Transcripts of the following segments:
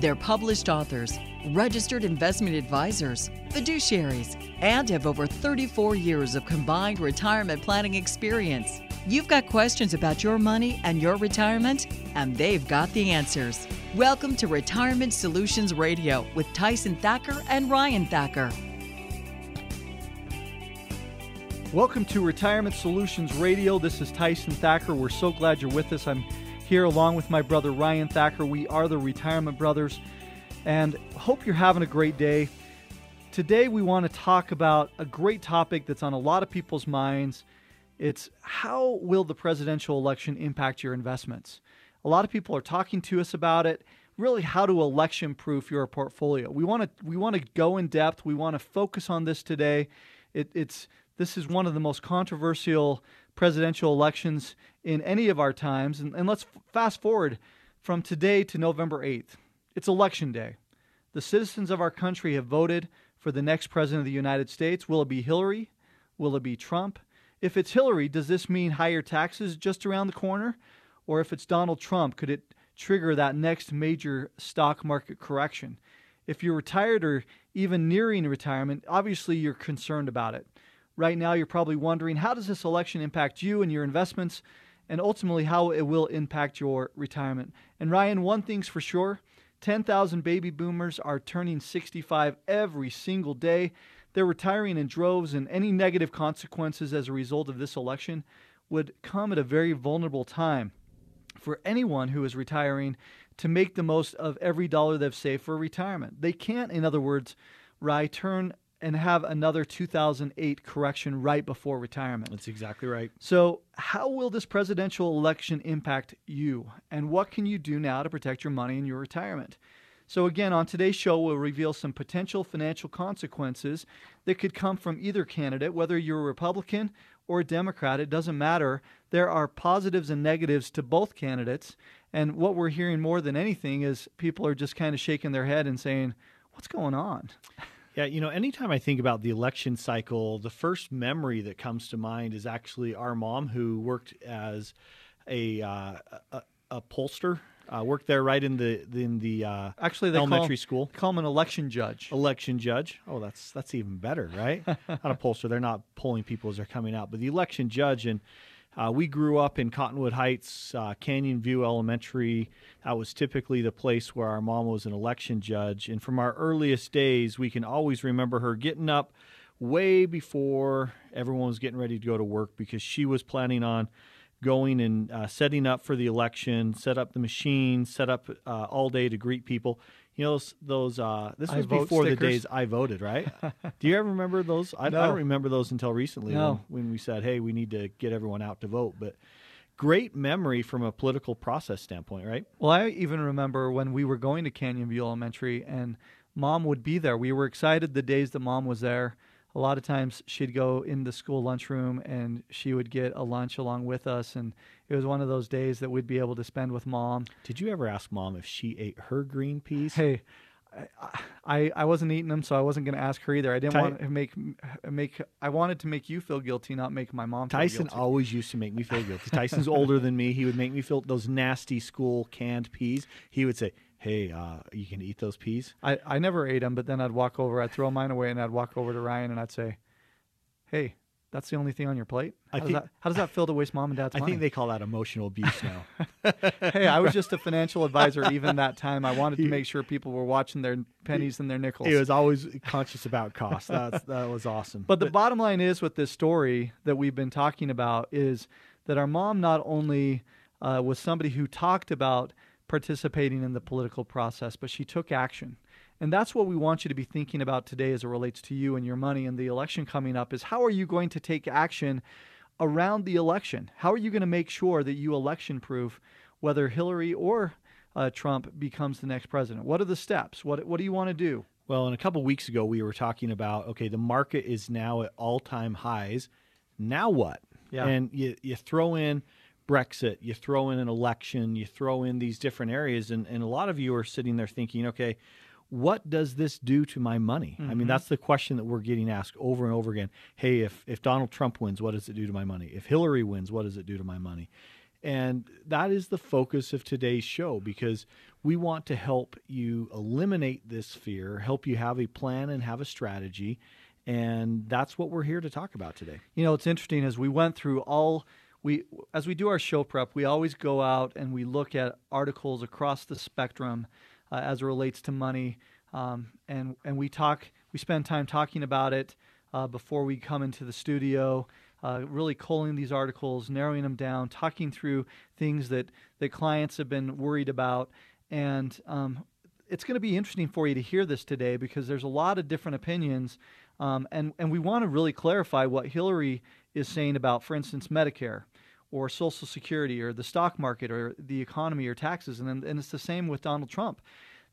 They're published authors, registered investment advisors, fiduciaries, and have over 34 years of combined retirement planning experience. You've got questions about your money and your retirement, and they've got the answers. Welcome to Retirement Solutions Radio with Tyson Thacker and Ryan Thacker. Welcome to Retirement Solutions Radio. This is Tyson Thacker. We're so glad you're with us. I'm here along with my brother Ryan Thacker. We are the Retirement Brothers and hope you're having a great day. Today, we want to talk about a great topic that's on a lot of people's minds. It's how will the presidential election impact your investments? A lot of people are talking to us about it. Really, how to election proof your portfolio. We want to we want to go in depth. We want to focus on this today. It, it's this is one of the most controversial presidential elections in any of our times. And, and let's fast forward from today to November 8th. It's election day. The citizens of our country have voted for the next president of the United States. Will it be Hillary? Will it be Trump? If it's Hillary, does this mean higher taxes just around the corner? Or if it's Donald Trump, could it trigger that next major stock market correction? If you're retired or even nearing retirement, obviously you're concerned about it. Right now, you're probably wondering how does this election impact you and your investments, and ultimately how it will impact your retirement. And Ryan, one thing's for sure 10,000 baby boomers are turning 65 every single day. They're retiring in droves, and any negative consequences as a result of this election would come at a very vulnerable time for anyone who is retiring to make the most of every dollar they've saved for retirement. They can't, in other words, Rye, turn and have another 2008 correction right before retirement. That's exactly right. So, how will this presidential election impact you? And what can you do now to protect your money in your retirement? So, again, on today's show, we'll reveal some potential financial consequences that could come from either candidate, whether you're a Republican or a Democrat, it doesn't matter. There are positives and negatives to both candidates. And what we're hearing more than anything is people are just kind of shaking their head and saying, What's going on? Yeah, you know, anytime I think about the election cycle, the first memory that comes to mind is actually our mom, who worked as a uh, a, a pollster. Uh, worked there right in the in the uh, actually they elementary call, school. Call him an election judge. Election judge. Oh, that's that's even better, right? not a pollster. They're not polling people as they're coming out, but the election judge and uh, we grew up in Cottonwood Heights, uh, Canyon View Elementary. That was typically the place where our mom was an election judge. And from our earliest days, we can always remember her getting up way before everyone was getting ready to go to work because she was planning on going and uh, setting up for the election, set up the machine, set up uh, all day to greet people you know those, those uh, this was before stickers. the days I voted, right? Do you ever remember those? I, no. I don't remember those until recently no. when, when we said, "Hey, we need to get everyone out to vote." But great memory from a political process standpoint, right? Well, I even remember when we were going to Canyon View Elementary and mom would be there. We were excited the days that mom was there a lot of times she'd go in the school lunchroom and she would get a lunch along with us and it was one of those days that we'd be able to spend with mom did you ever ask mom if she ate her green peas hey I, I wasn't eating them, so I wasn't going to ask her either. I didn't Ty- want to make make. I wanted to make you feel guilty, not make my mom. Tyson always used to make me feel guilty. Tyson's older than me. He would make me feel those nasty school canned peas. He would say, hey, uh, you can eat those peas? I, I never ate them, but then I'd walk over, I'd throw mine away, and I'd walk over to Ryan and I'd say, hey, that's the only thing on your plate? How, does, that, how does that feel to waste mom and dad's I money? think they call that emotional abuse now. hey, I was just a financial advisor even that time. I wanted to make sure people were watching their pennies and their nickels. He was always conscious about cost. That's, that was awesome. But, but the bottom line is with this story that we've been talking about is that our mom not only uh, was somebody who talked about – participating in the political process, but she took action. And that's what we want you to be thinking about today as it relates to you and your money and the election coming up is how are you going to take action around the election? How are you going to make sure that you election proof whether Hillary or uh, Trump becomes the next president? What are the steps? What what do you want to do? Well, and a couple weeks ago, we were talking about okay, the market is now at all time highs. Now what? Yeah. And you, you throw in Brexit, you throw in an election, you throw in these different areas, and, and a lot of you are sitting there thinking, okay, what does this do to my money? Mm-hmm. I mean, mm-hmm. that's the question that we're getting asked over and over again. Hey, if, if Donald Trump wins, what does it do to my money? If Hillary wins, what does it do to my money? And that is the focus of today's show because we want to help you eliminate this fear, help you have a plan and have a strategy. And that's what we're here to talk about today. You know, it's interesting as we went through all we as we do our show prep, we always go out and we look at articles across the spectrum uh, as it relates to money, um, and and we talk. We spend time talking about it uh, before we come into the studio uh, really culling these articles, narrowing them down, talking through things that, that clients have been worried about. And um, it's going to be interesting for you to hear this today because there's a lot of different opinions. Um, and, and we want to really clarify what Hillary is saying about, for instance, Medicare or Social Security or the stock market or the economy or taxes. And, and it's the same with Donald Trump.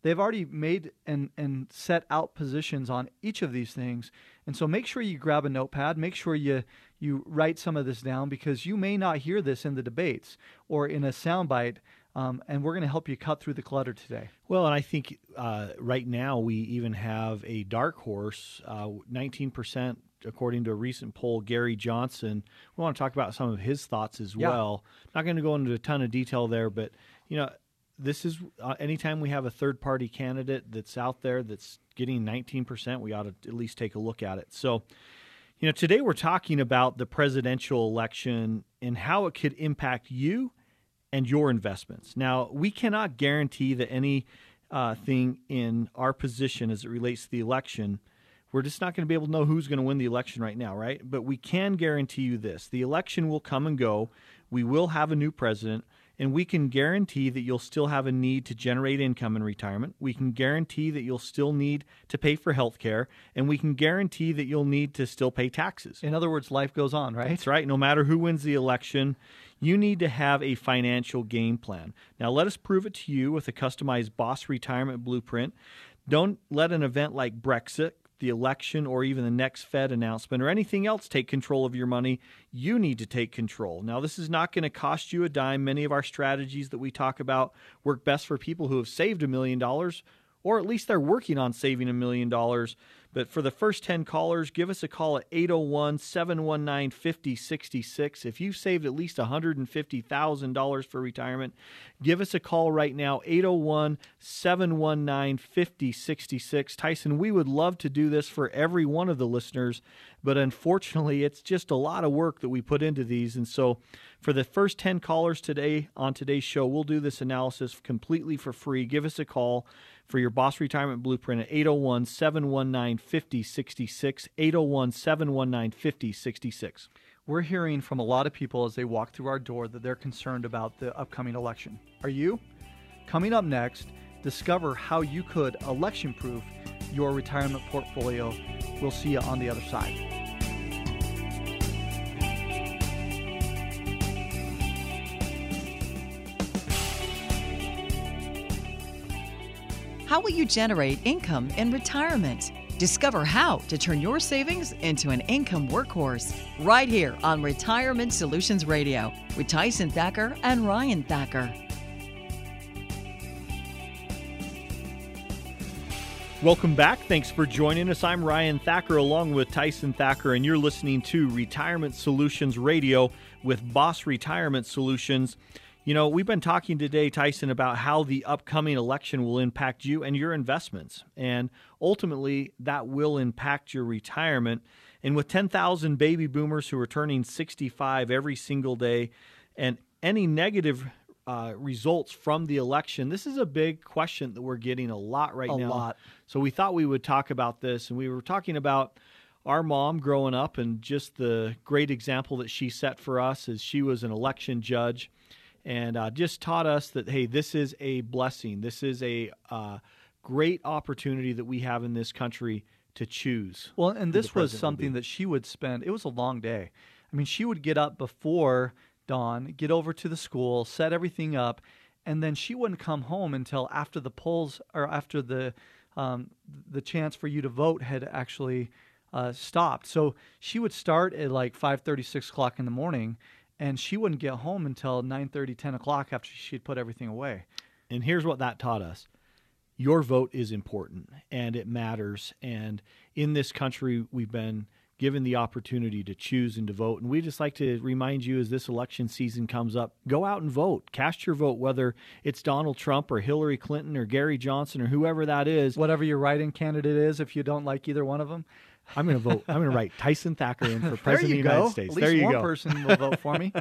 They've already made and, and set out positions on each of these things. And so make sure you grab a notepad, make sure you, you write some of this down because you may not hear this in the debates or in a soundbite. Um, and we're going to help you cut through the clutter today. Well, and I think uh, right now we even have a dark horse, uh, 19%, according to a recent poll, Gary Johnson. We want to talk about some of his thoughts as yeah. well. Not going to go into a ton of detail there, but, you know, this is uh, anytime we have a third party candidate that's out there that's getting 19%, we ought to at least take a look at it. So, you know, today we're talking about the presidential election and how it could impact you and your investments. Now, we cannot guarantee that any uh, thing in our position as it relates to the election, we're just not going to be able to know who's going to win the election right now, right? But we can guarantee you this the election will come and go. We will have a new president and we can guarantee that you'll still have a need to generate income in retirement. We can guarantee that you'll still need to pay for health care, and we can guarantee that you'll need to still pay taxes. In other words, life goes on, right? That's right. No matter who wins the election, you need to have a financial game plan. Now, let us prove it to you with a customized boss retirement blueprint. Don't let an event like Brexit the election or even the next Fed announcement or anything else take control of your money, you need to take control. Now, this is not going to cost you a dime. Many of our strategies that we talk about work best for people who have saved a million dollars or at least they're working on saving a million dollars. But for the first 10 callers, give us a call at 801 719 5066. If you've saved at least $150,000 for retirement, give us a call right now, 801 719 5066. Tyson, we would love to do this for every one of the listeners, but unfortunately, it's just a lot of work that we put into these. And so, for the first 10 callers today on today's show, we'll do this analysis completely for free. Give us a call for your Boss Retirement Blueprint at 801 719 5066. 801 719 5066. We're hearing from a lot of people as they walk through our door that they're concerned about the upcoming election. Are you? Coming up next, discover how you could election proof your retirement portfolio. We'll see you on the other side. How will you generate income in retirement? Discover how to turn your savings into an income workhorse right here on Retirement Solutions Radio with Tyson Thacker and Ryan Thacker. Welcome back. Thanks for joining us. I'm Ryan Thacker along with Tyson Thacker, and you're listening to Retirement Solutions Radio with Boss Retirement Solutions. You know, we've been talking today, Tyson, about how the upcoming election will impact you and your investments. And ultimately, that will impact your retirement. And with 10,000 baby boomers who are turning 65 every single day, and any negative uh, results from the election, this is a big question that we're getting a lot right a now. A lot. So we thought we would talk about this, and we were talking about our mom growing up and just the great example that she set for us as she was an election judge and uh, just taught us that hey, this is a blessing. This is a uh, great opportunity that we have in this country to choose. Well, and this was something that she would spend. It was a long day. I mean, she would get up before Dawn, get over to the school, set everything up, and then she wouldn't come home until after the polls or after the um, the chance for you to vote had actually uh, stopped. So she would start at like 5:30, 6 o'clock in the morning, and she wouldn't get home until 9:30, 10 o'clock after she'd put everything away. And here's what that taught us your vote is important and it matters. And in this country, we've been given the opportunity to choose and to vote. And we just like to remind you as this election season comes up go out and vote. Cast your vote, whether it's Donald Trump or Hillary Clinton or Gary Johnson or whoever that is. Whatever your write in candidate is, if you don't like either one of them. I'm going to vote. I'm going to write Tyson Thacker in for president of the go. United States. At least there you one go. person will vote for me.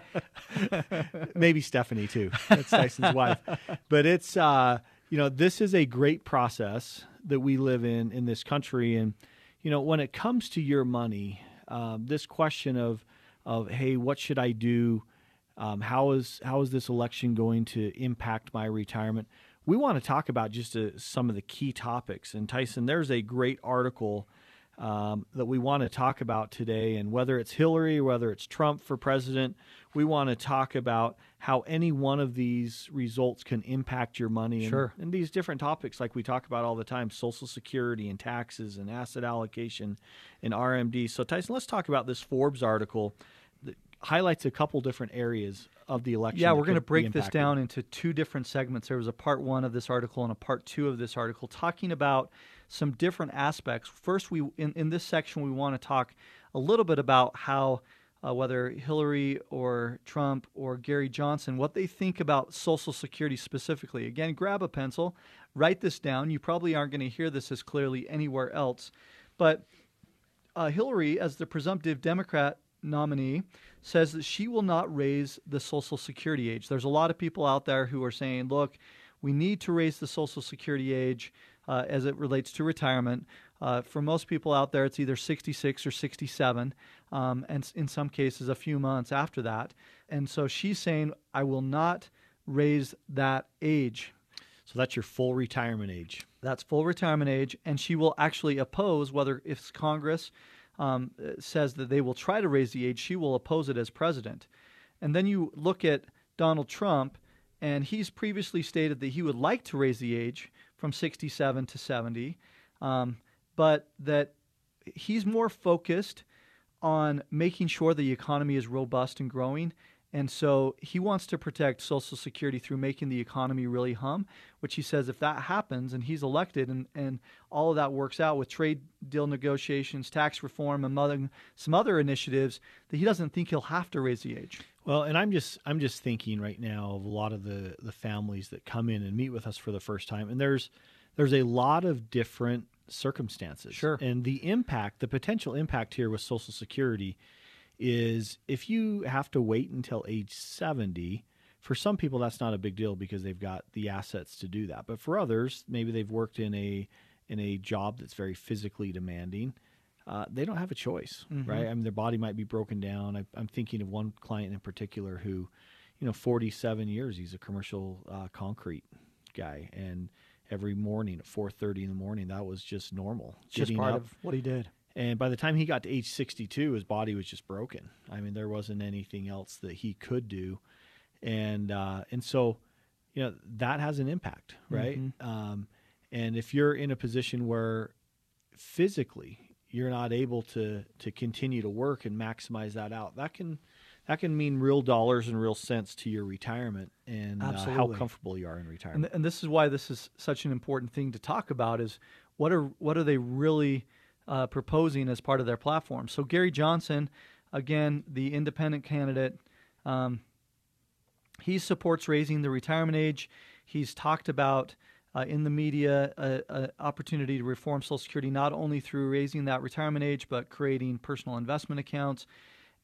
Maybe Stephanie too. That's Tyson's wife. But it's uh, you know this is a great process that we live in in this country, and you know when it comes to your money, um, this question of of hey, what should I do? Um, how is how is this election going to impact my retirement? We want to talk about just uh, some of the key topics. And Tyson, there's a great article um, that we want to talk about today. And whether it's Hillary, whether it's Trump for president, we want to talk about how any one of these results can impact your money. Sure. And, and these different topics, like we talk about all the time Social Security and taxes and asset allocation and RMD. So, Tyson, let's talk about this Forbes article that highlights a couple different areas of the election. Yeah, we're going to break this down into two different segments. There was a part one of this article and a part two of this article talking about some different aspects. First, we in, in this section we want to talk a little bit about how uh, whether Hillary or Trump or Gary Johnson, what they think about Social Security specifically. Again, grab a pencil, write this down. You probably aren't going to hear this as clearly anywhere else, but uh, Hillary, as the presumptive Democrat nominee, says that she will not raise the Social Security age. There's a lot of people out there who are saying, look, we need to raise the Social Security age uh, as it relates to retirement. Uh, for most people out there, it's either 66 or 67, um, and in some cases, a few months after that. And so she's saying, I will not raise that age. So that's your full retirement age. That's full retirement age, and she will actually oppose whether if Congress um, says that they will try to raise the age, she will oppose it as president. And then you look at Donald Trump, and he's previously stated that he would like to raise the age from 67 to 70, um, but that he's more focused on making sure the economy is robust and growing. And so he wants to protect Social Security through making the economy really hum, which he says if that happens and he's elected and, and all of that works out with trade deal negotiations, tax reform, and some other initiatives, that he doesn't think he'll have to raise the age. Well, and I'm just I'm just thinking right now of a lot of the the families that come in and meet with us for the first time, and there's there's a lot of different circumstances. Sure. And the impact, the potential impact here with Social Security is if you have to wait until age 70, for some people that's not a big deal because they've got the assets to do that. But for others, maybe they've worked in a in a job that's very physically demanding. Uh, they don't have a choice, right? I mean, their body might be broken down. I, I'm thinking of one client in particular who, you know, 47 years, he's a commercial uh, concrete guy, and every morning at 4:30 in the morning, that was just normal. It's just part up. of what he did. And by the time he got to age 62, his body was just broken. I mean, there wasn't anything else that he could do, and uh, and so, you know, that has an impact, right? Um, and if you're in a position where physically you're not able to to continue to work and maximize that out, that can that can mean real dollars and real cents to your retirement and uh, how comfortable you are in retirement. and, and this is why this is such an important thing to talk about is what are what are they really uh, proposing as part of their platform so gary johnson again the independent candidate um, he supports raising the retirement age he's talked about uh, in the media an opportunity to reform social security not only through raising that retirement age but creating personal investment accounts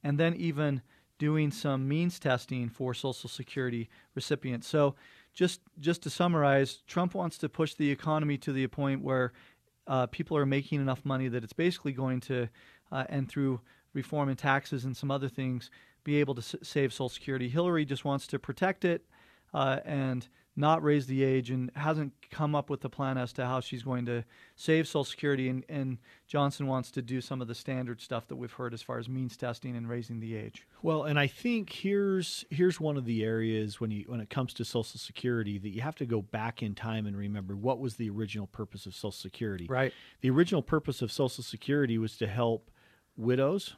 and then even doing some means testing for Social Security recipients. So, just just to summarize, Trump wants to push the economy to the point where uh, people are making enough money that it's basically going to, uh, and through reform in taxes and some other things, be able to s- save Social Security. Hillary just wants to protect it uh, and not raised the age and hasn't come up with a plan as to how she's going to save Social Security. And, and, Johnson wants to do some of the standard stuff that we've heard as far as means testing and raising the age. Well, and I think here's here's one of the areas when you when it comes to Social Security that you have to go back in time and remember what was the original purpose of Social Security. Right. The original purpose of Social Security was to help widows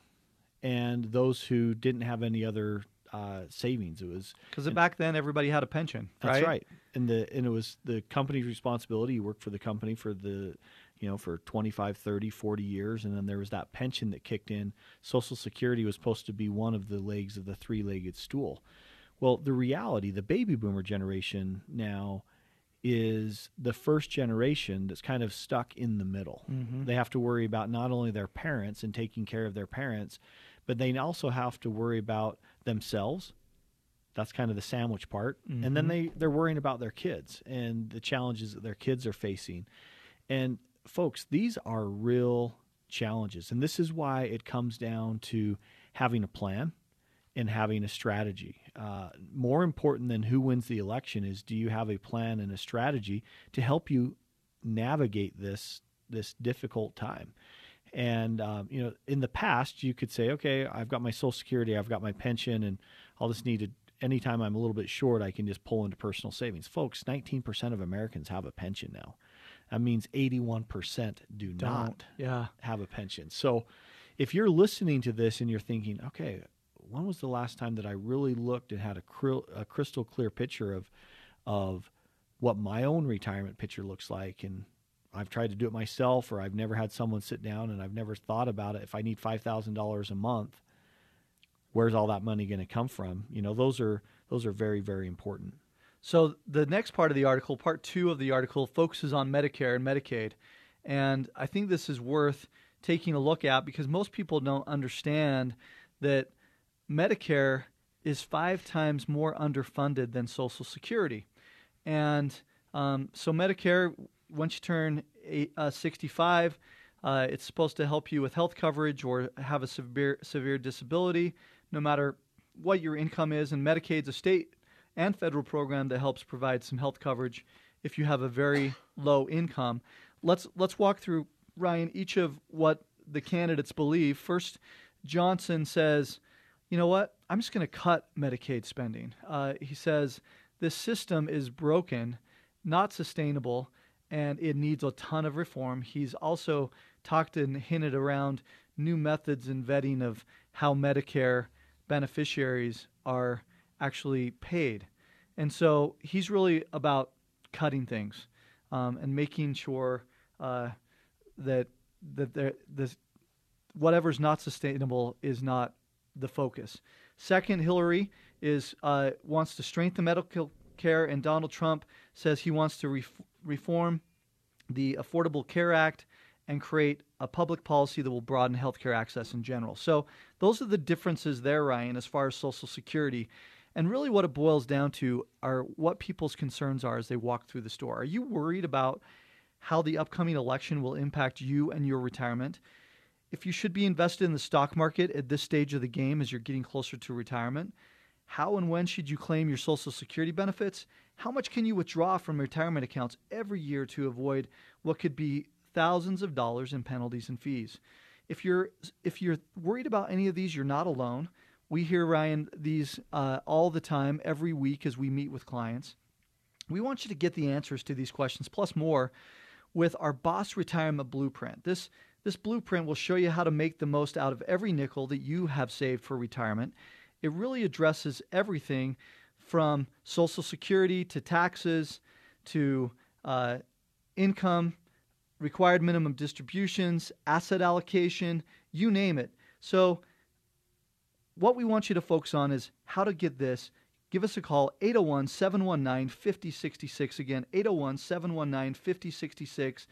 and those who didn't have any other uh, savings. It was because back then everybody had a pension. Right? That's right, and the and it was the company's responsibility. You worked for the company for the you know for 25 30 40 years and then there was that pension that kicked in social security was supposed to be one of the legs of the three-legged stool well the reality the baby boomer generation now is the first generation that's kind of stuck in the middle mm-hmm. they have to worry about not only their parents and taking care of their parents but they also have to worry about themselves. That's kind of the sandwich part. Mm-hmm. And then mm-hmm. they, they're worrying about their kids and the challenges that their kids are facing. And folks, these are real challenges. And this is why it comes down to having a plan and having a strategy. Uh, more important than who wins the election is do you have a plan and a strategy to help you navigate this this difficult time? And um, you know, in the past, you could say, okay, I've got my Social Security, I've got my pension, and I'll just need to. Anytime I'm a little bit short, I can just pull into personal savings. Folks, 19% of Americans have a pension now. That means 81% do Don't. not yeah. have a pension. So, if you're listening to this and you're thinking, okay, when was the last time that I really looked and had a, cr- a crystal clear picture of of what my own retirement picture looks like and I've tried to do it myself or I've never had someone sit down and I've never thought about it. If I need $5,000 a month, where's all that money going to come from? You know, those are those are very very important. So the next part of the article, part 2 of the article focuses on Medicare and Medicaid. And I think this is worth taking a look at because most people don't understand that Medicare is 5 times more underfunded than Social Security. And um, so Medicare once you turn eight, uh, 65, uh, it's supposed to help you with health coverage or have a severe severe disability, no matter what your income is. And Medicaid's a state and federal program that helps provide some health coverage if you have a very low income. Let's let's walk through Ryan each of what the candidates believe. First, Johnson says, "You know what? I'm just going to cut Medicaid spending." Uh, he says this system is broken, not sustainable and it needs a ton of reform. He's also talked and hinted around new methods and vetting of how Medicare beneficiaries are actually paid. And so he's really about cutting things um, and making sure uh, that that this whatever's not sustainable is not the focus. Second, Hillary is uh, wants to strengthen medical care, and Donald Trump says he wants to ref- reform the Affordable Care Act and create a public policy that will broaden healthcare access in general. So those are the differences there, Ryan, as far as Social Security. And really, what it boils down to are what people's concerns are as they walk through the store. Are you worried about how the upcoming election will impact you and your retirement? If you should be invested in the stock market at this stage of the game as you're getting closer to retirement, how and when should you claim your Social Security benefits? How much can you withdraw from retirement accounts every year to avoid what could be thousands of dollars in penalties and fees? If you're if you're worried about any of these, you're not alone. We hear Ryan these uh, all the time, every week as we meet with clients. We want you to get the answers to these questions plus more with our Boss Retirement Blueprint. This this blueprint will show you how to make the most out of every nickel that you have saved for retirement it really addresses everything from Social Security to taxes to uh, income, required minimum distributions, asset allocation, you name it. So, what we want you to focus on is how to get this. Give us a call, 801 719 5066. Again, 801 719 5066.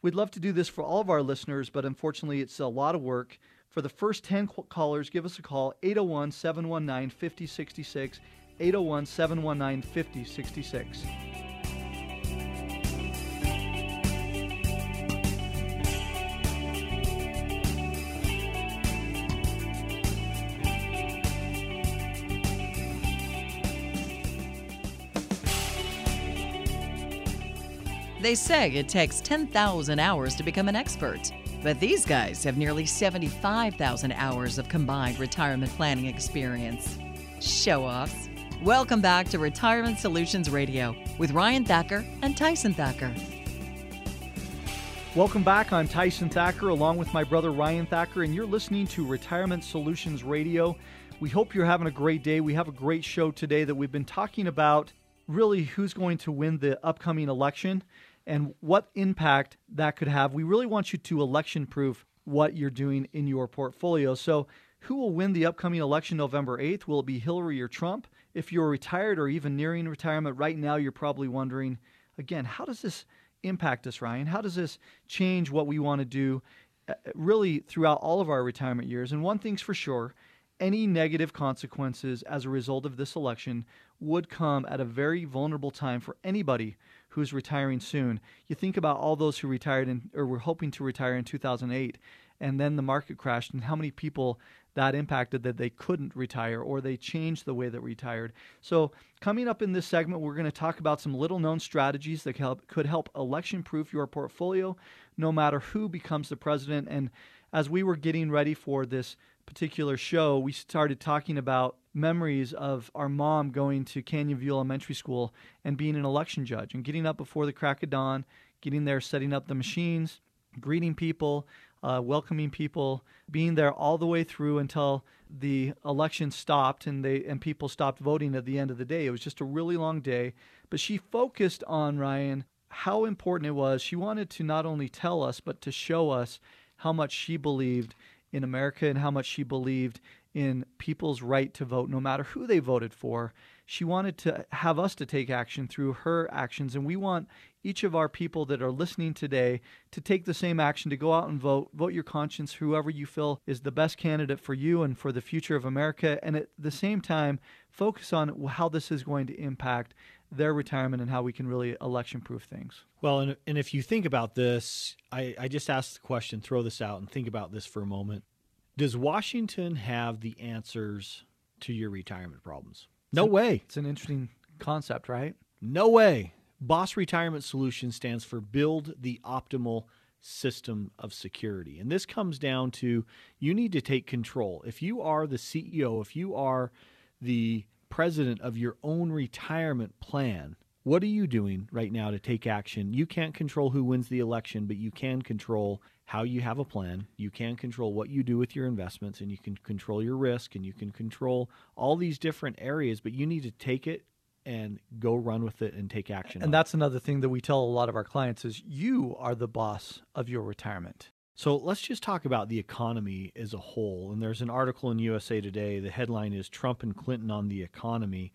We'd love to do this for all of our listeners, but unfortunately, it's a lot of work. For the first 10 callers, give us a call 801 719 5066. 801 719 5066. They say it takes 10,000 hours to become an expert, but these guys have nearly 75,000 hours of combined retirement planning experience. Show offs. Welcome back to Retirement Solutions Radio with Ryan Thacker and Tyson Thacker. Welcome back. I'm Tyson Thacker along with my brother Ryan Thacker, and you're listening to Retirement Solutions Radio. We hope you're having a great day. We have a great show today that we've been talking about really who's going to win the upcoming election and what impact that could have. We really want you to election proof what you're doing in your portfolio. So, who will win the upcoming election November 8th? Will it be Hillary or Trump? If you're retired or even nearing retirement right now, you're probably wondering again, how does this impact us, Ryan? How does this change what we want to do uh, really throughout all of our retirement years? And one thing's for sure any negative consequences as a result of this election would come at a very vulnerable time for anybody who's retiring soon. You think about all those who retired in, or were hoping to retire in 2008, and then the market crashed, and how many people that impacted that they couldn't retire or they changed the way that retired. So, coming up in this segment, we're going to talk about some little known strategies that could help election proof your portfolio no matter who becomes the president. And as we were getting ready for this particular show, we started talking about memories of our mom going to Canyon View Elementary School and being an election judge and getting up before the crack of dawn, getting there, setting up the machines, greeting people, uh, welcoming people, being there all the way through until the election stopped and they and people stopped voting at the end of the day. It was just a really long day, but she focused on Ryan how important it was. She wanted to not only tell us but to show us how much she believed in America and how much she believed in people's right to vote, no matter who they voted for. She wanted to have us to take action through her actions, and we want each of our people that are listening today to take the same action to go out and vote. Vote your conscience, whoever you feel is the best candidate for you and for the future of America, and at the same time, focus on how this is going to impact their retirement and how we can really election proof things. Well, and, and if you think about this, I, I just asked the question, throw this out and think about this for a moment. Does Washington have the answers to your retirement problems? No it's way. It's an interesting concept, right? No way. Boss Retirement Solution stands for Build the Optimal System of Security. And this comes down to you need to take control. If you are the CEO, if you are the president of your own retirement plan, what are you doing right now to take action? You can't control who wins the election, but you can control how you have a plan. You can control what you do with your investments, and you can control your risk, and you can control all these different areas, but you need to take it and go run with it and take action. And that's another thing that we tell a lot of our clients is you are the boss of your retirement. So let's just talk about the economy as a whole. And there's an article in USA Today. The headline is Trump and Clinton on the economy,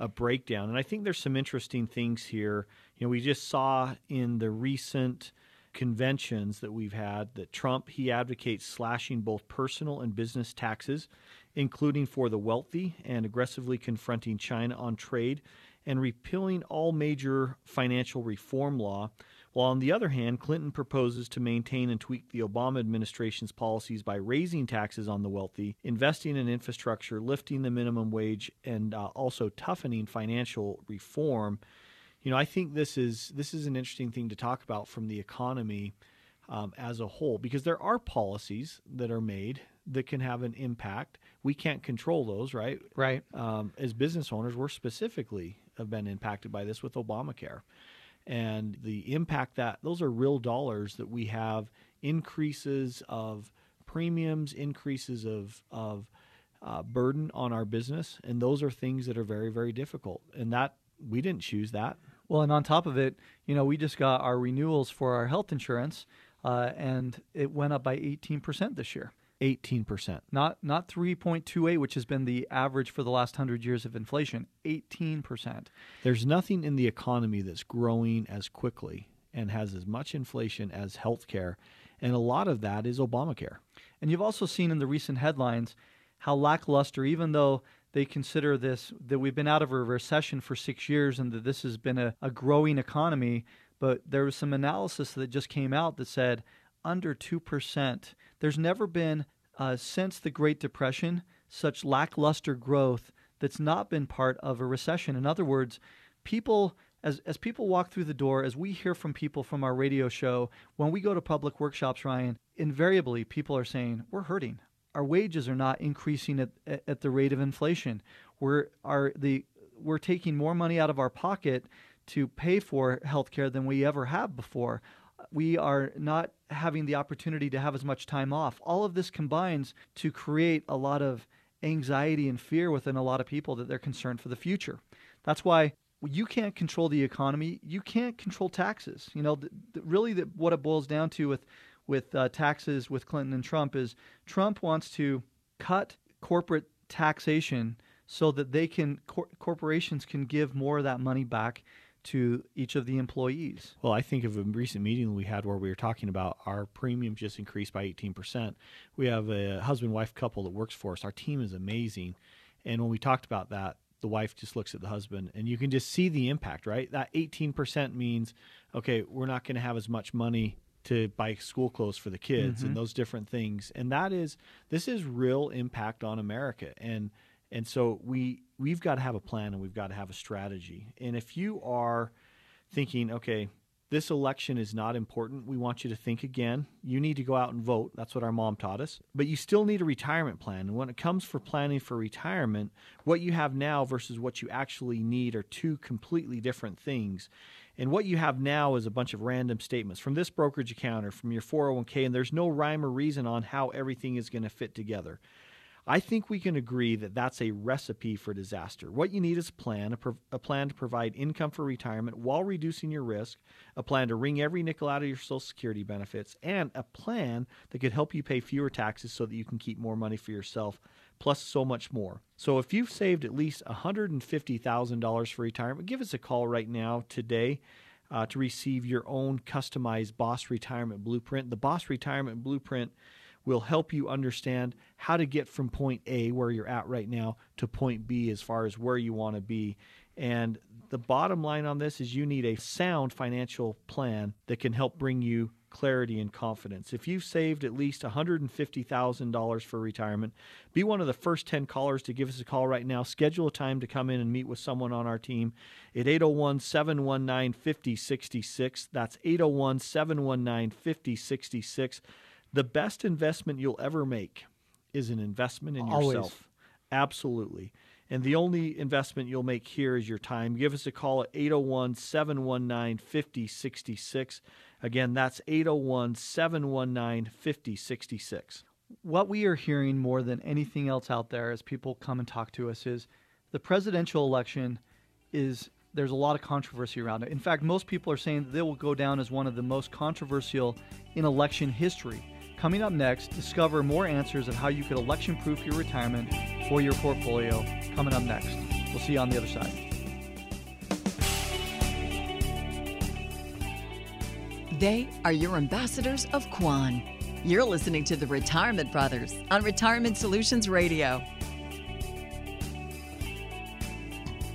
a breakdown. And I think there's some interesting things here. You know, we just saw in the recent conventions that we've had that Trump he advocates slashing both personal and business taxes, including for the wealthy, and aggressively confronting China on trade and repealing all major financial reform law. While on the other hand, Clinton proposes to maintain and tweak the Obama administration's policies by raising taxes on the wealthy, investing in infrastructure, lifting the minimum wage, and uh, also toughening financial reform. You know, I think this is this is an interesting thing to talk about from the economy um, as a whole because there are policies that are made that can have an impact. We can't control those, right? Right. Um, as business owners, we're specifically have been impacted by this with Obamacare and the impact that those are real dollars that we have increases of premiums, increases of of uh, burden on our business, and those are things that are very very difficult. And that we didn't choose that. Well, and on top of it, you know, we just got our renewals for our health insurance, uh, and it went up by 18% this year. 18%. Not not 3.28 which has been the average for the last 100 years of inflation, 18%. There's nothing in the economy that's growing as quickly and has as much inflation as healthcare, and a lot of that is Obamacare. And you've also seen in the recent headlines how lackluster even though they consider this that we've been out of a recession for 6 years and that this has been a, a growing economy, but there was some analysis that just came out that said under 2%. There's never been, uh, since the Great Depression, such lackluster growth that's not been part of a recession. In other words, people as as people walk through the door, as we hear from people from our radio show, when we go to public workshops, Ryan, invariably people are saying we're hurting. Our wages are not increasing at, at the rate of inflation. We're are the we're taking more money out of our pocket to pay for health care than we ever have before. We are not having the opportunity to have as much time off. All of this combines to create a lot of anxiety and fear within a lot of people that they're concerned for the future. That's why you can't control the economy. You can't control taxes. You know, really, the, what it boils down to with with uh, taxes with Clinton and Trump is Trump wants to cut corporate taxation so that they can cor- corporations can give more of that money back to each of the employees. Well, I think of a recent meeting we had where we were talking about our premium just increased by 18%. We have a husband wife couple that works for us. Our team is amazing. And when we talked about that, the wife just looks at the husband and you can just see the impact, right? That 18% means, okay, we're not going to have as much money to buy school clothes for the kids mm-hmm. and those different things. And that is, this is real impact on America. And, and so we we've got to have a plan and we've got to have a strategy. And if you are thinking, okay, this election is not important, we want you to think again. You need to go out and vote. That's what our mom taught us. But you still need a retirement plan. And when it comes for planning for retirement, what you have now versus what you actually need are two completely different things. And what you have now is a bunch of random statements from this brokerage account or from your 401k, and there's no rhyme or reason on how everything is going to fit together. I think we can agree that that's a recipe for disaster. What you need is a plan, a, a, plan to provide income for retirement while reducing your risk, a plan to wring every nickel out of your Social Security benefits, and a plan that could help you pay fewer taxes so that you can keep more money for yourself, plus so much more. So if you've saved at least $150,000 for retirement, give us a call right now today. Uh, to receive your own customized Boss Retirement Blueprint. The Boss Retirement Blueprint will help you understand how to get from point A, where you're at right now, to point B as far as where you want to be. And the bottom line on this is you need a sound financial plan that can help bring you clarity and confidence. If you've saved at least $150,000 for retirement, be one of the first 10 callers to give us a call right now. Schedule a time to come in and meet with someone on our team at 801 719 5066. That's 801 719 5066 the best investment you'll ever make is an investment in Always. yourself. Absolutely. And the only investment you'll make here is your time. Give us a call at 801 719 5066. Again, that's 801 719 5066. What we are hearing more than anything else out there as people come and talk to us is the presidential election is there's a lot of controversy around it. In fact, most people are saying that they will go down as one of the most controversial in election history. Coming up next, discover more answers of how you could election proof your retirement for your portfolio. Coming up next. We'll see you on the other side. They are your ambassadors of Kwan. You're listening to the Retirement Brothers on Retirement Solutions Radio.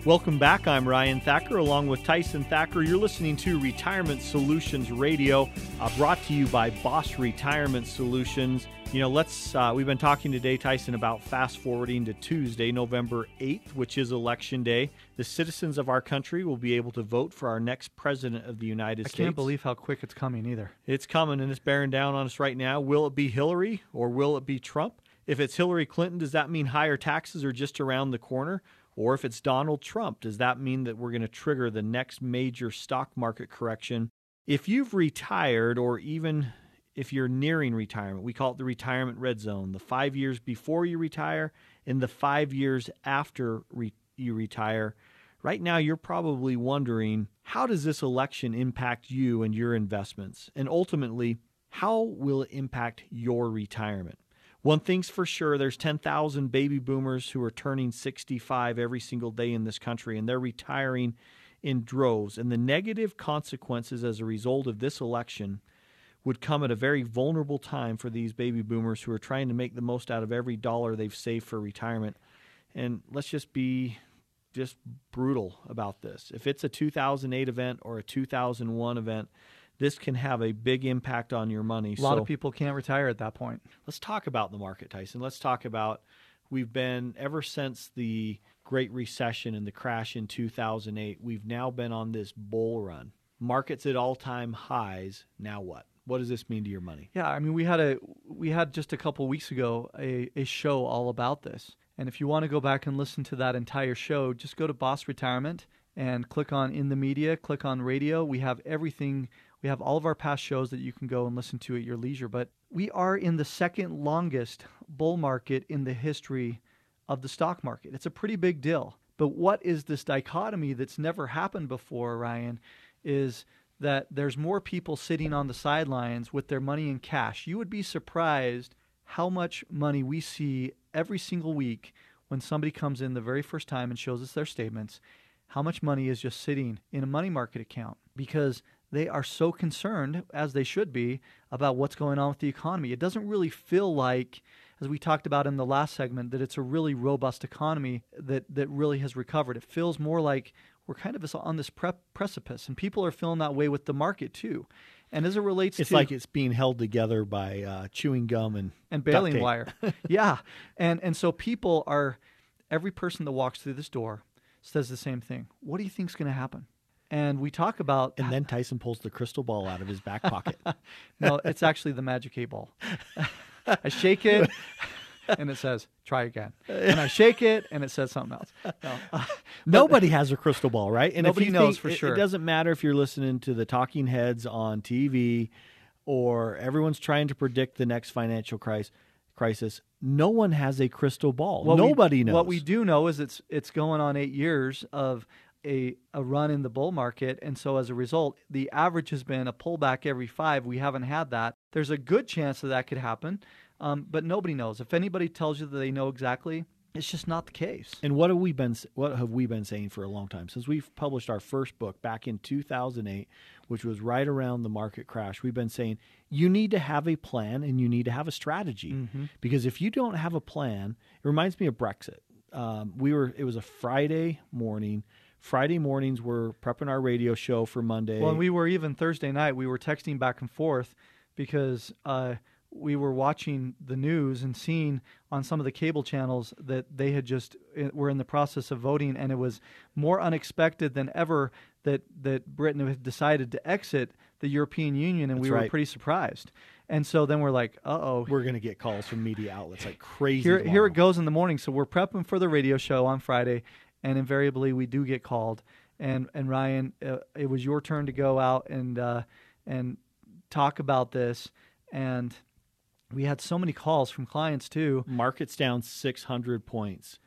Welcome back. I'm Ryan Thacker along with Tyson Thacker. You're listening to Retirement Solutions Radio, uh, brought to you by Boss Retirement Solutions. You know, let's, uh, we've been talking today, Tyson, about fast forwarding to Tuesday, November 8th, which is Election Day. The citizens of our country will be able to vote for our next president of the United I States. I can't believe how quick it's coming either. It's coming and it's bearing down on us right now. Will it be Hillary or will it be Trump? If it's Hillary Clinton, does that mean higher taxes are just around the corner? Or if it's Donald Trump, does that mean that we're going to trigger the next major stock market correction? If you've retired, or even if you're nearing retirement, we call it the retirement red zone the five years before you retire and the five years after re- you retire. Right now, you're probably wondering how does this election impact you and your investments? And ultimately, how will it impact your retirement? One thing's for sure there's 10,000 baby boomers who are turning 65 every single day in this country, and they're retiring in droves. And the negative consequences as a result of this election would come at a very vulnerable time for these baby boomers who are trying to make the most out of every dollar they've saved for retirement. And let's just be just brutal about this. If it's a 2008 event or a 2001 event, this can have a big impact on your money. A lot so, of people can't retire at that point. Let's talk about the market, Tyson. Let's talk about we've been ever since the Great Recession and the crash in 2008, we've now been on this bull run. Markets at all-time highs. Now what? What does this mean to your money? Yeah, I mean, we had a we had just a couple weeks ago a, a show all about this. And if you want to go back and listen to that entire show, just go to Boss Retirement and click on in the media, click on radio. We have everything. We have all of our past shows that you can go and listen to at your leisure. But we are in the second longest bull market in the history of the stock market. It's a pretty big deal. But what is this dichotomy that's never happened before, Ryan? Is that there's more people sitting on the sidelines with their money in cash. You would be surprised how much money we see every single week when somebody comes in the very first time and shows us their statements, how much money is just sitting in a money market account because they are so concerned, as they should be, about what's going on with the economy. It doesn't really feel like, as we talked about in the last segment, that it's a really robust economy that, that really has recovered. It feels more like we're kind of on this pre- precipice, and people are feeling that way with the market too. And as it relates to it's to like it's being held together by uh, chewing gum and and baling wire, yeah, and and so people are every person that walks through this door says the same thing. What do you think's going to happen? And we talk about and then Tyson pulls the crystal ball out of his back pocket. no, it's actually the magic eight ball. I shake it. and it says try again. And I shake it, and it says something else. No. Uh, Nobody has a crystal ball, right? And nobody if knows for it, sure. It doesn't matter if you're listening to the talking heads on TV, or everyone's trying to predict the next financial crisis. Crisis. No one has a crystal ball. Nobody we, knows. What we do know is it's it's going on eight years of a, a run in the bull market. And so as a result, the average has been a pullback every five. We haven't had that. There's a good chance that that could happen, um, but nobody knows. If anybody tells you that they know exactly, it's just not the case. And what have we been what have we been saying for a long time since we've published our first book back in 2008, which was right around the market crash. We've been saying you need to have a plan and you need to have a strategy mm-hmm. because if you don't have a plan, it reminds me of Brexit. Um, we were it was a Friday morning. Friday mornings we're prepping our radio show for Monday. Well, and we were even Thursday night. We were texting back and forth because. Uh, we were watching the news and seeing on some of the cable channels that they had just eh, were in the process of voting, and it was more unexpected than ever that that Britain had decided to exit the European Union, and That's we right. were pretty surprised. And so then we're like, "Uh oh, we're going to get calls from media outlets like crazy." Here, tomorrow. here it goes in the morning. So we're prepping for the radio show on Friday, and invariably we do get called. And and Ryan, uh, it was your turn to go out and uh, and talk about this and we had so many calls from clients too. Market's down 600 points.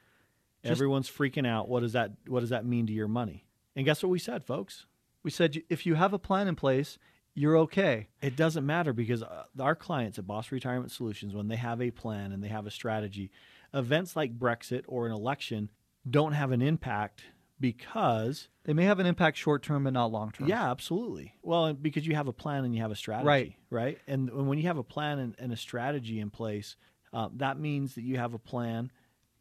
Just, Everyone's freaking out. What does that what does that mean to your money? And guess what we said, folks? We said if you have a plan in place, you're okay. It doesn't matter because uh, our clients at Boss Retirement Solutions when they have a plan and they have a strategy, events like Brexit or an election don't have an impact because they may have an impact short term but not long term. Yeah, absolutely. Well, because you have a plan and you have a strategy, right? Right. And when you have a plan and, and a strategy in place, uh, that means that you have a plan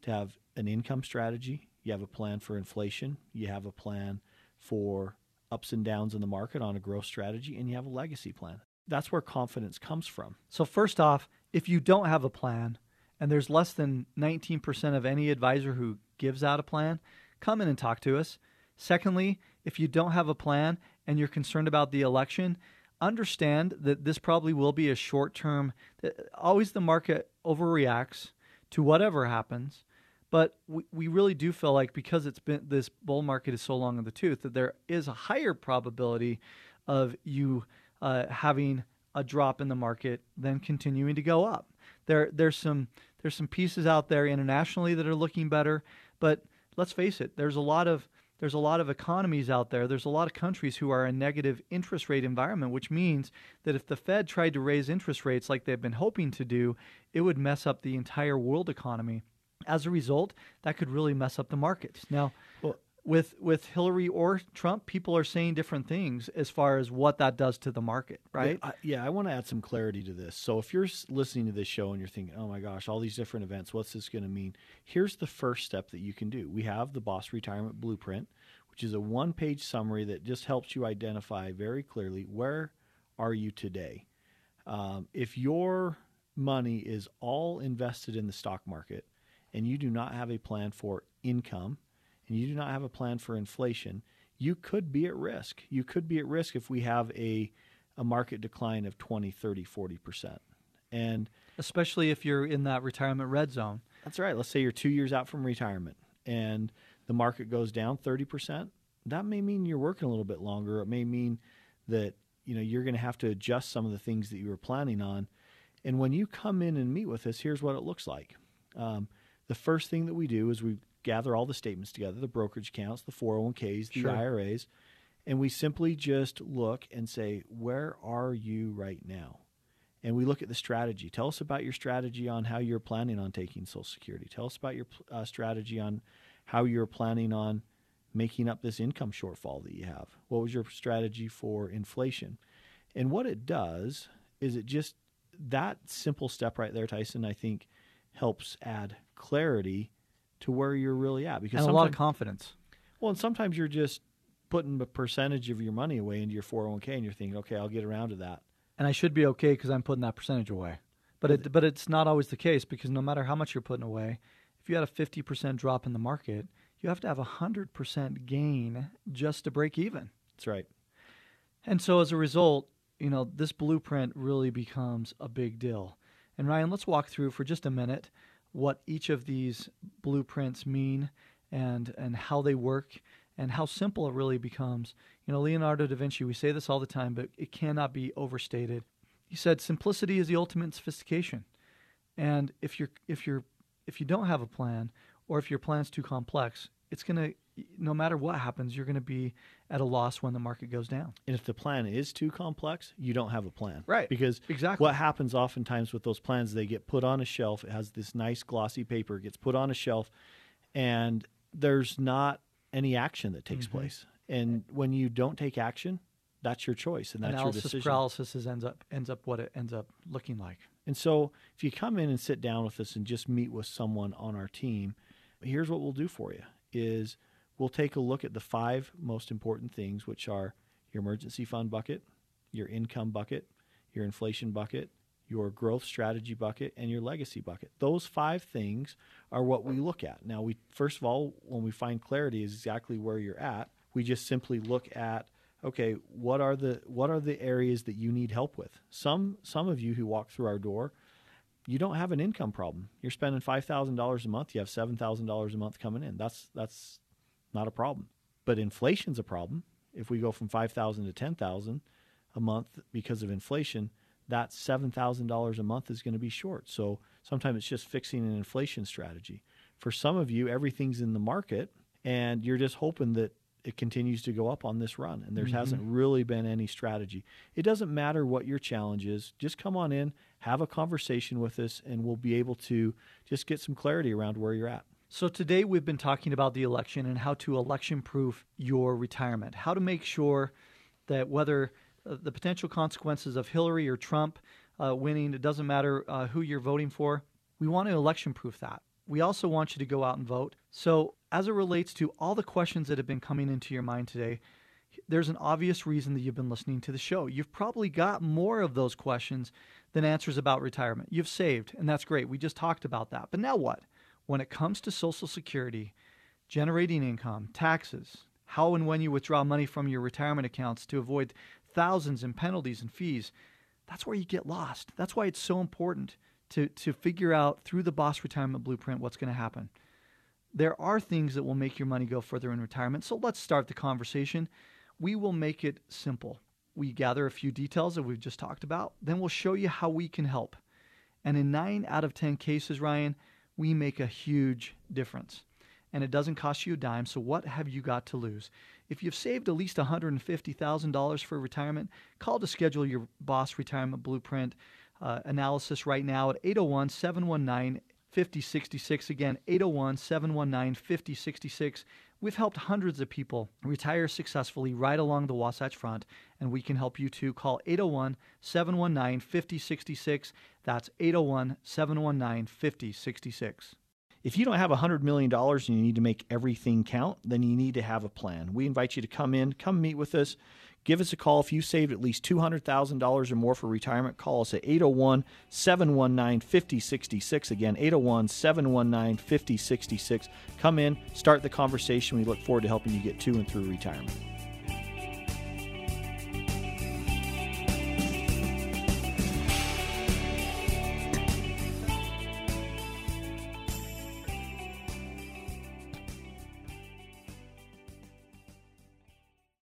to have an income strategy. You have a plan for inflation. You have a plan for ups and downs in the market on a growth strategy, and you have a legacy plan. That's where confidence comes from. So first off, if you don't have a plan, and there's less than 19% of any advisor who gives out a plan, come in and talk to us. Secondly, if you don't have a plan and you're concerned about the election, understand that this probably will be a short term, always the market overreacts to whatever happens. But we, we really do feel like because it's been this bull market is so long in the tooth that there is a higher probability of you uh, having a drop in the market than continuing to go up. There there's some there's some pieces out there internationally that are looking better, but let's face it, there's a lot of there's a lot of economies out there. There's a lot of countries who are in negative interest rate environment, which means that if the Fed tried to raise interest rates like they've been hoping to do, it would mess up the entire world economy. As a result, that could really mess up the markets. Now, with with Hillary or Trump, people are saying different things as far as what that does to the market, right? Yeah, I, yeah, I want to add some clarity to this. So if you're listening to this show and you're thinking, "Oh my gosh, all these different events, what's this going to mean?" Here's the first step that you can do. We have the Boss Retirement Blueprint, which is a one-page summary that just helps you identify very clearly where are you today. Um, if your money is all invested in the stock market and you do not have a plan for income, and you do not have a plan for inflation, you could be at risk. You could be at risk if we have a, a market decline of 20, 30, 40%. And especially if you're in that retirement red zone. That's right. Let's say you're two years out from retirement and the market goes down 30%. That may mean you're working a little bit longer. It may mean that you know you're going to have to adjust some of the things that you were planning on. And when you come in and meet with us, here's what it looks like. Um, the first thing that we do is we gather all the statements together, the brokerage accounts, the 401ks, the sure. IRAs, and we simply just look and say, where are you right now? And we look at the strategy. Tell us about your strategy on how you're planning on taking Social Security. Tell us about your uh, strategy on how you're planning on making up this income shortfall that you have. What was your strategy for inflation? And what it does is it just that simple step right there, Tyson, I think helps add clarity to where you're really at because and a lot of confidence. Well, and sometimes you're just putting a percentage of your money away into your 401k and you're thinking, okay, I'll get around to that. And I should be okay because I'm putting that percentage away. But it, but it's not always the case because no matter how much you're putting away, if you had a 50% drop in the market, you have to have a 100% gain just to break even. That's right. And so as a result, you know, this blueprint really becomes a big deal. And Ryan, let's walk through for just a minute what each of these blueprints mean and and how they work and how simple it really becomes. You know, Leonardo da Vinci, we say this all the time, but it cannot be overstated. He said simplicity is the ultimate sophistication. And if you're if you're if you don't have a plan or if your plan's too complex, it's going to no matter what happens, you're going to be at a loss when the market goes down. And if the plan is too complex, you don't have a plan. Right. Because exactly what happens oftentimes with those plans, they get put on a shelf. It has this nice glossy paper, it gets put on a shelf, and there's not any action that takes mm-hmm. place. And when you don't take action, that's your choice and that's Analysis your decision. paralysis is ends up ends up what it ends up looking like. And so if you come in and sit down with us and just meet with someone on our team, here's what we'll do for you is we'll take a look at the five most important things, which are your emergency fund bucket, your income bucket, your inflation bucket, your growth strategy bucket, and your legacy bucket. Those five things are what we look at. Now, we first of all, when we find clarity is exactly where you're at, we just simply look at okay, what are the what are the areas that you need help with? Some some of you who walk through our door, you don't have an income problem. You're spending five thousand dollars a month. You have seven thousand dollars a month coming in. That's that's not a problem. But inflation's a problem. If we go from 5,000 to 10,000 a month because of inflation, that $7,000 a month is going to be short. So sometimes it's just fixing an inflation strategy. For some of you, everything's in the market and you're just hoping that it continues to go up on this run and there mm-hmm. hasn't really been any strategy. It doesn't matter what your challenge is. Just come on in, have a conversation with us and we'll be able to just get some clarity around where you're at. So, today we've been talking about the election and how to election proof your retirement, how to make sure that whether uh, the potential consequences of Hillary or Trump uh, winning, it doesn't matter uh, who you're voting for, we want to election proof that. We also want you to go out and vote. So, as it relates to all the questions that have been coming into your mind today, there's an obvious reason that you've been listening to the show. You've probably got more of those questions than answers about retirement. You've saved, and that's great. We just talked about that. But now what? When it comes to Social Security, generating income, taxes, how and when you withdraw money from your retirement accounts to avoid thousands in penalties and fees, that's where you get lost. That's why it's so important to, to figure out through the Boss Retirement Blueprint what's going to happen. There are things that will make your money go further in retirement. So let's start the conversation. We will make it simple. We gather a few details that we've just talked about, then we'll show you how we can help. And in nine out of 10 cases, Ryan, we make a huge difference. And it doesn't cost you a dime, so what have you got to lose? If you've saved at least $150,000 for retirement, call to schedule your Boss Retirement Blueprint uh, analysis right now at 801 719 5066. Again, 801 719 5066. We've helped hundreds of people retire successfully right along the Wasatch Front, and we can help you too. Call 801 719 5066. That's 801 719 5066. If you don't have $100 million and you need to make everything count, then you need to have a plan. We invite you to come in, come meet with us, Give us a call if you saved at least $200,000 or more for retirement. Call us at 801 719 5066. Again, 801 719 5066. Come in, start the conversation. We look forward to helping you get to and through retirement.